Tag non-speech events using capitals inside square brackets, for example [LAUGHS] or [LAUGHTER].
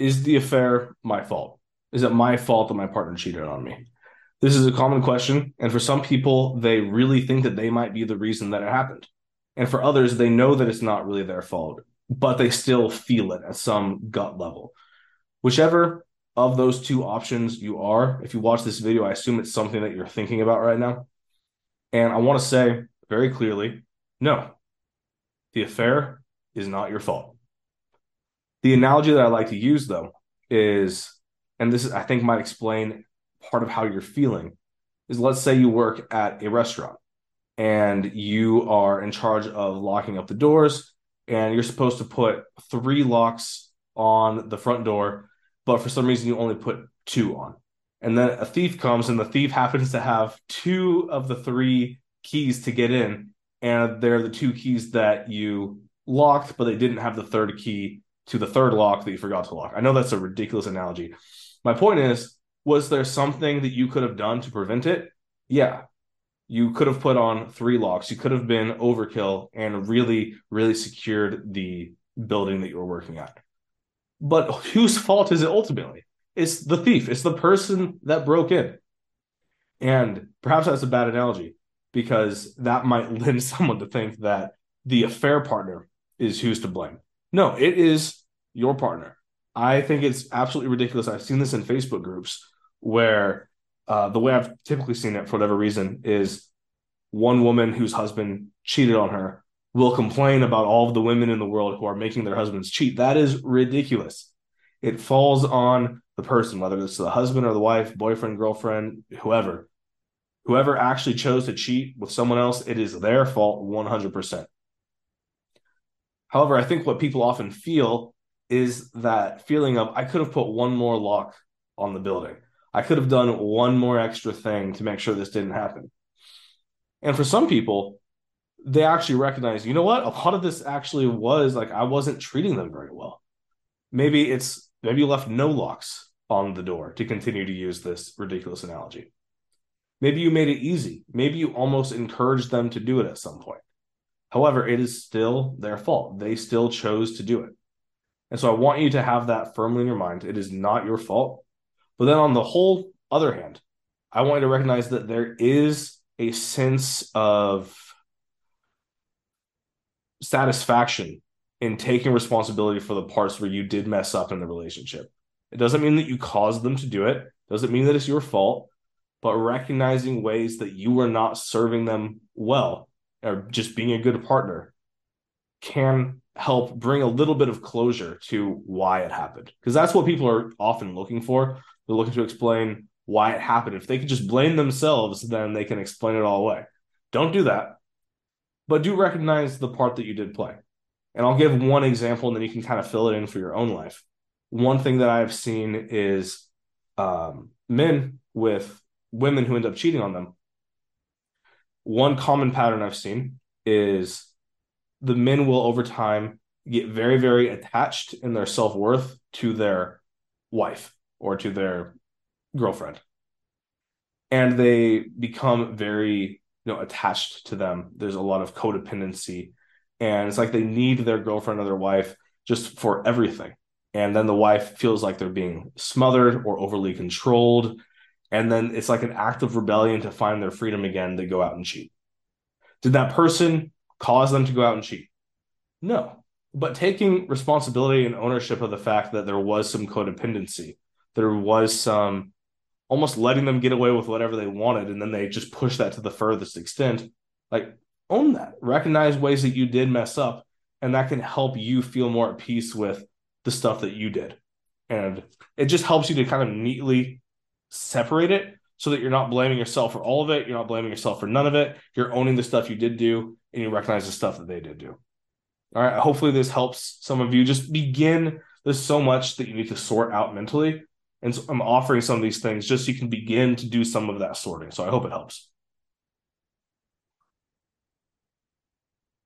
is the affair my fault? Is it my fault that my partner cheated on me? This is a common question. And for some people, they really think that they might be the reason that it happened. And for others, they know that it's not really their fault, but they still feel it at some gut level. Whichever of those two options you are, if you watch this video, I assume it's something that you're thinking about right now. And I want to say very clearly no, the affair is not your fault. The analogy that I like to use, though, is, and this is, I think might explain part of how you're feeling, is let's say you work at a restaurant and you are in charge of locking up the doors and you're supposed to put three locks on the front door but for some reason you only put two on. And then a thief comes and the thief [LAUGHS] happens to have two of the three keys to get in and they're the two keys that you locked but they didn't have the third key to the third lock that you forgot to lock i know that's a ridiculous analogy my point is was there something that you could have done to prevent it yeah you could have put on three locks. You could have been overkill and really, really secured the building that you were working at. But whose fault is it ultimately? It's the thief, it's the person that broke in. And perhaps that's a bad analogy because that might [LAUGHS] lend someone to think that the affair partner is who's to blame. No, it is your partner. I think it's absolutely ridiculous. I've seen this in Facebook groups where uh, the way I've typically seen it for whatever reason is one woman whose husband cheated on her will complain about all of the women in the world who are making their husbands cheat. That is ridiculous. It falls on the person, whether it's the husband or the wife, boyfriend, girlfriend, whoever. Whoever actually chose to cheat with someone else, it is their fault 100%. However, I think what people often feel is that feeling of, I could have put one more lock on the building. I could have done one more extra thing to make sure this didn't happen. And for some people, they actually recognize, you know what? A lot of this actually was like I wasn't treating them very well. Maybe it's maybe you left no locks on the door to continue to use this ridiculous analogy. Maybe you made it easy. Maybe you almost encouraged them to do it at some point. However, it is still their fault. They still chose to do it. And so I want you to have that firmly in your mind. It is not your fault. But then on the whole other hand, I want you to recognize that there is a sense of satisfaction in taking responsibility for the parts where you did mess up in the relationship. It doesn't mean that you caused them to do it, doesn't mean that it's your fault, but recognizing ways that you were not serving them well or just being a good partner can help bring a little bit of closure to why it happened. Because that's what people are often looking for. They're looking to explain why it happened. If they could just blame themselves, then they can explain it all away. Don't do that. But do recognize the part that you did play. And I'll give one example and then you can kind of fill it in for your own life. One thing that I've seen is um, men with women who end up cheating on them. One common pattern I've seen is the men will over time get very, very attached in their self worth to their wife or to their girlfriend. And they become very you know attached to them. There's a lot of codependency. And it's like they need their girlfriend or their wife just for everything. And then the wife feels like they're being smothered or overly controlled. And then it's like an act of rebellion to find their freedom again they go out and cheat. Did that person cause them to go out and cheat? No. But taking responsibility and ownership of the fact that there was some codependency there was some almost letting them get away with whatever they wanted and then they just push that to the furthest extent like own that. Recognize ways that you did mess up and that can help you feel more at peace with the stuff that you did. And it just helps you to kind of neatly separate it so that you're not blaming yourself for all of it you're not blaming yourself for none of it you're owning the stuff you did do and you recognize the stuff that they did do all right hopefully this helps some of you just begin there's so much that you need to sort out mentally and so I'm offering some of these things just so you can begin to do some of that sorting. So I hope it helps.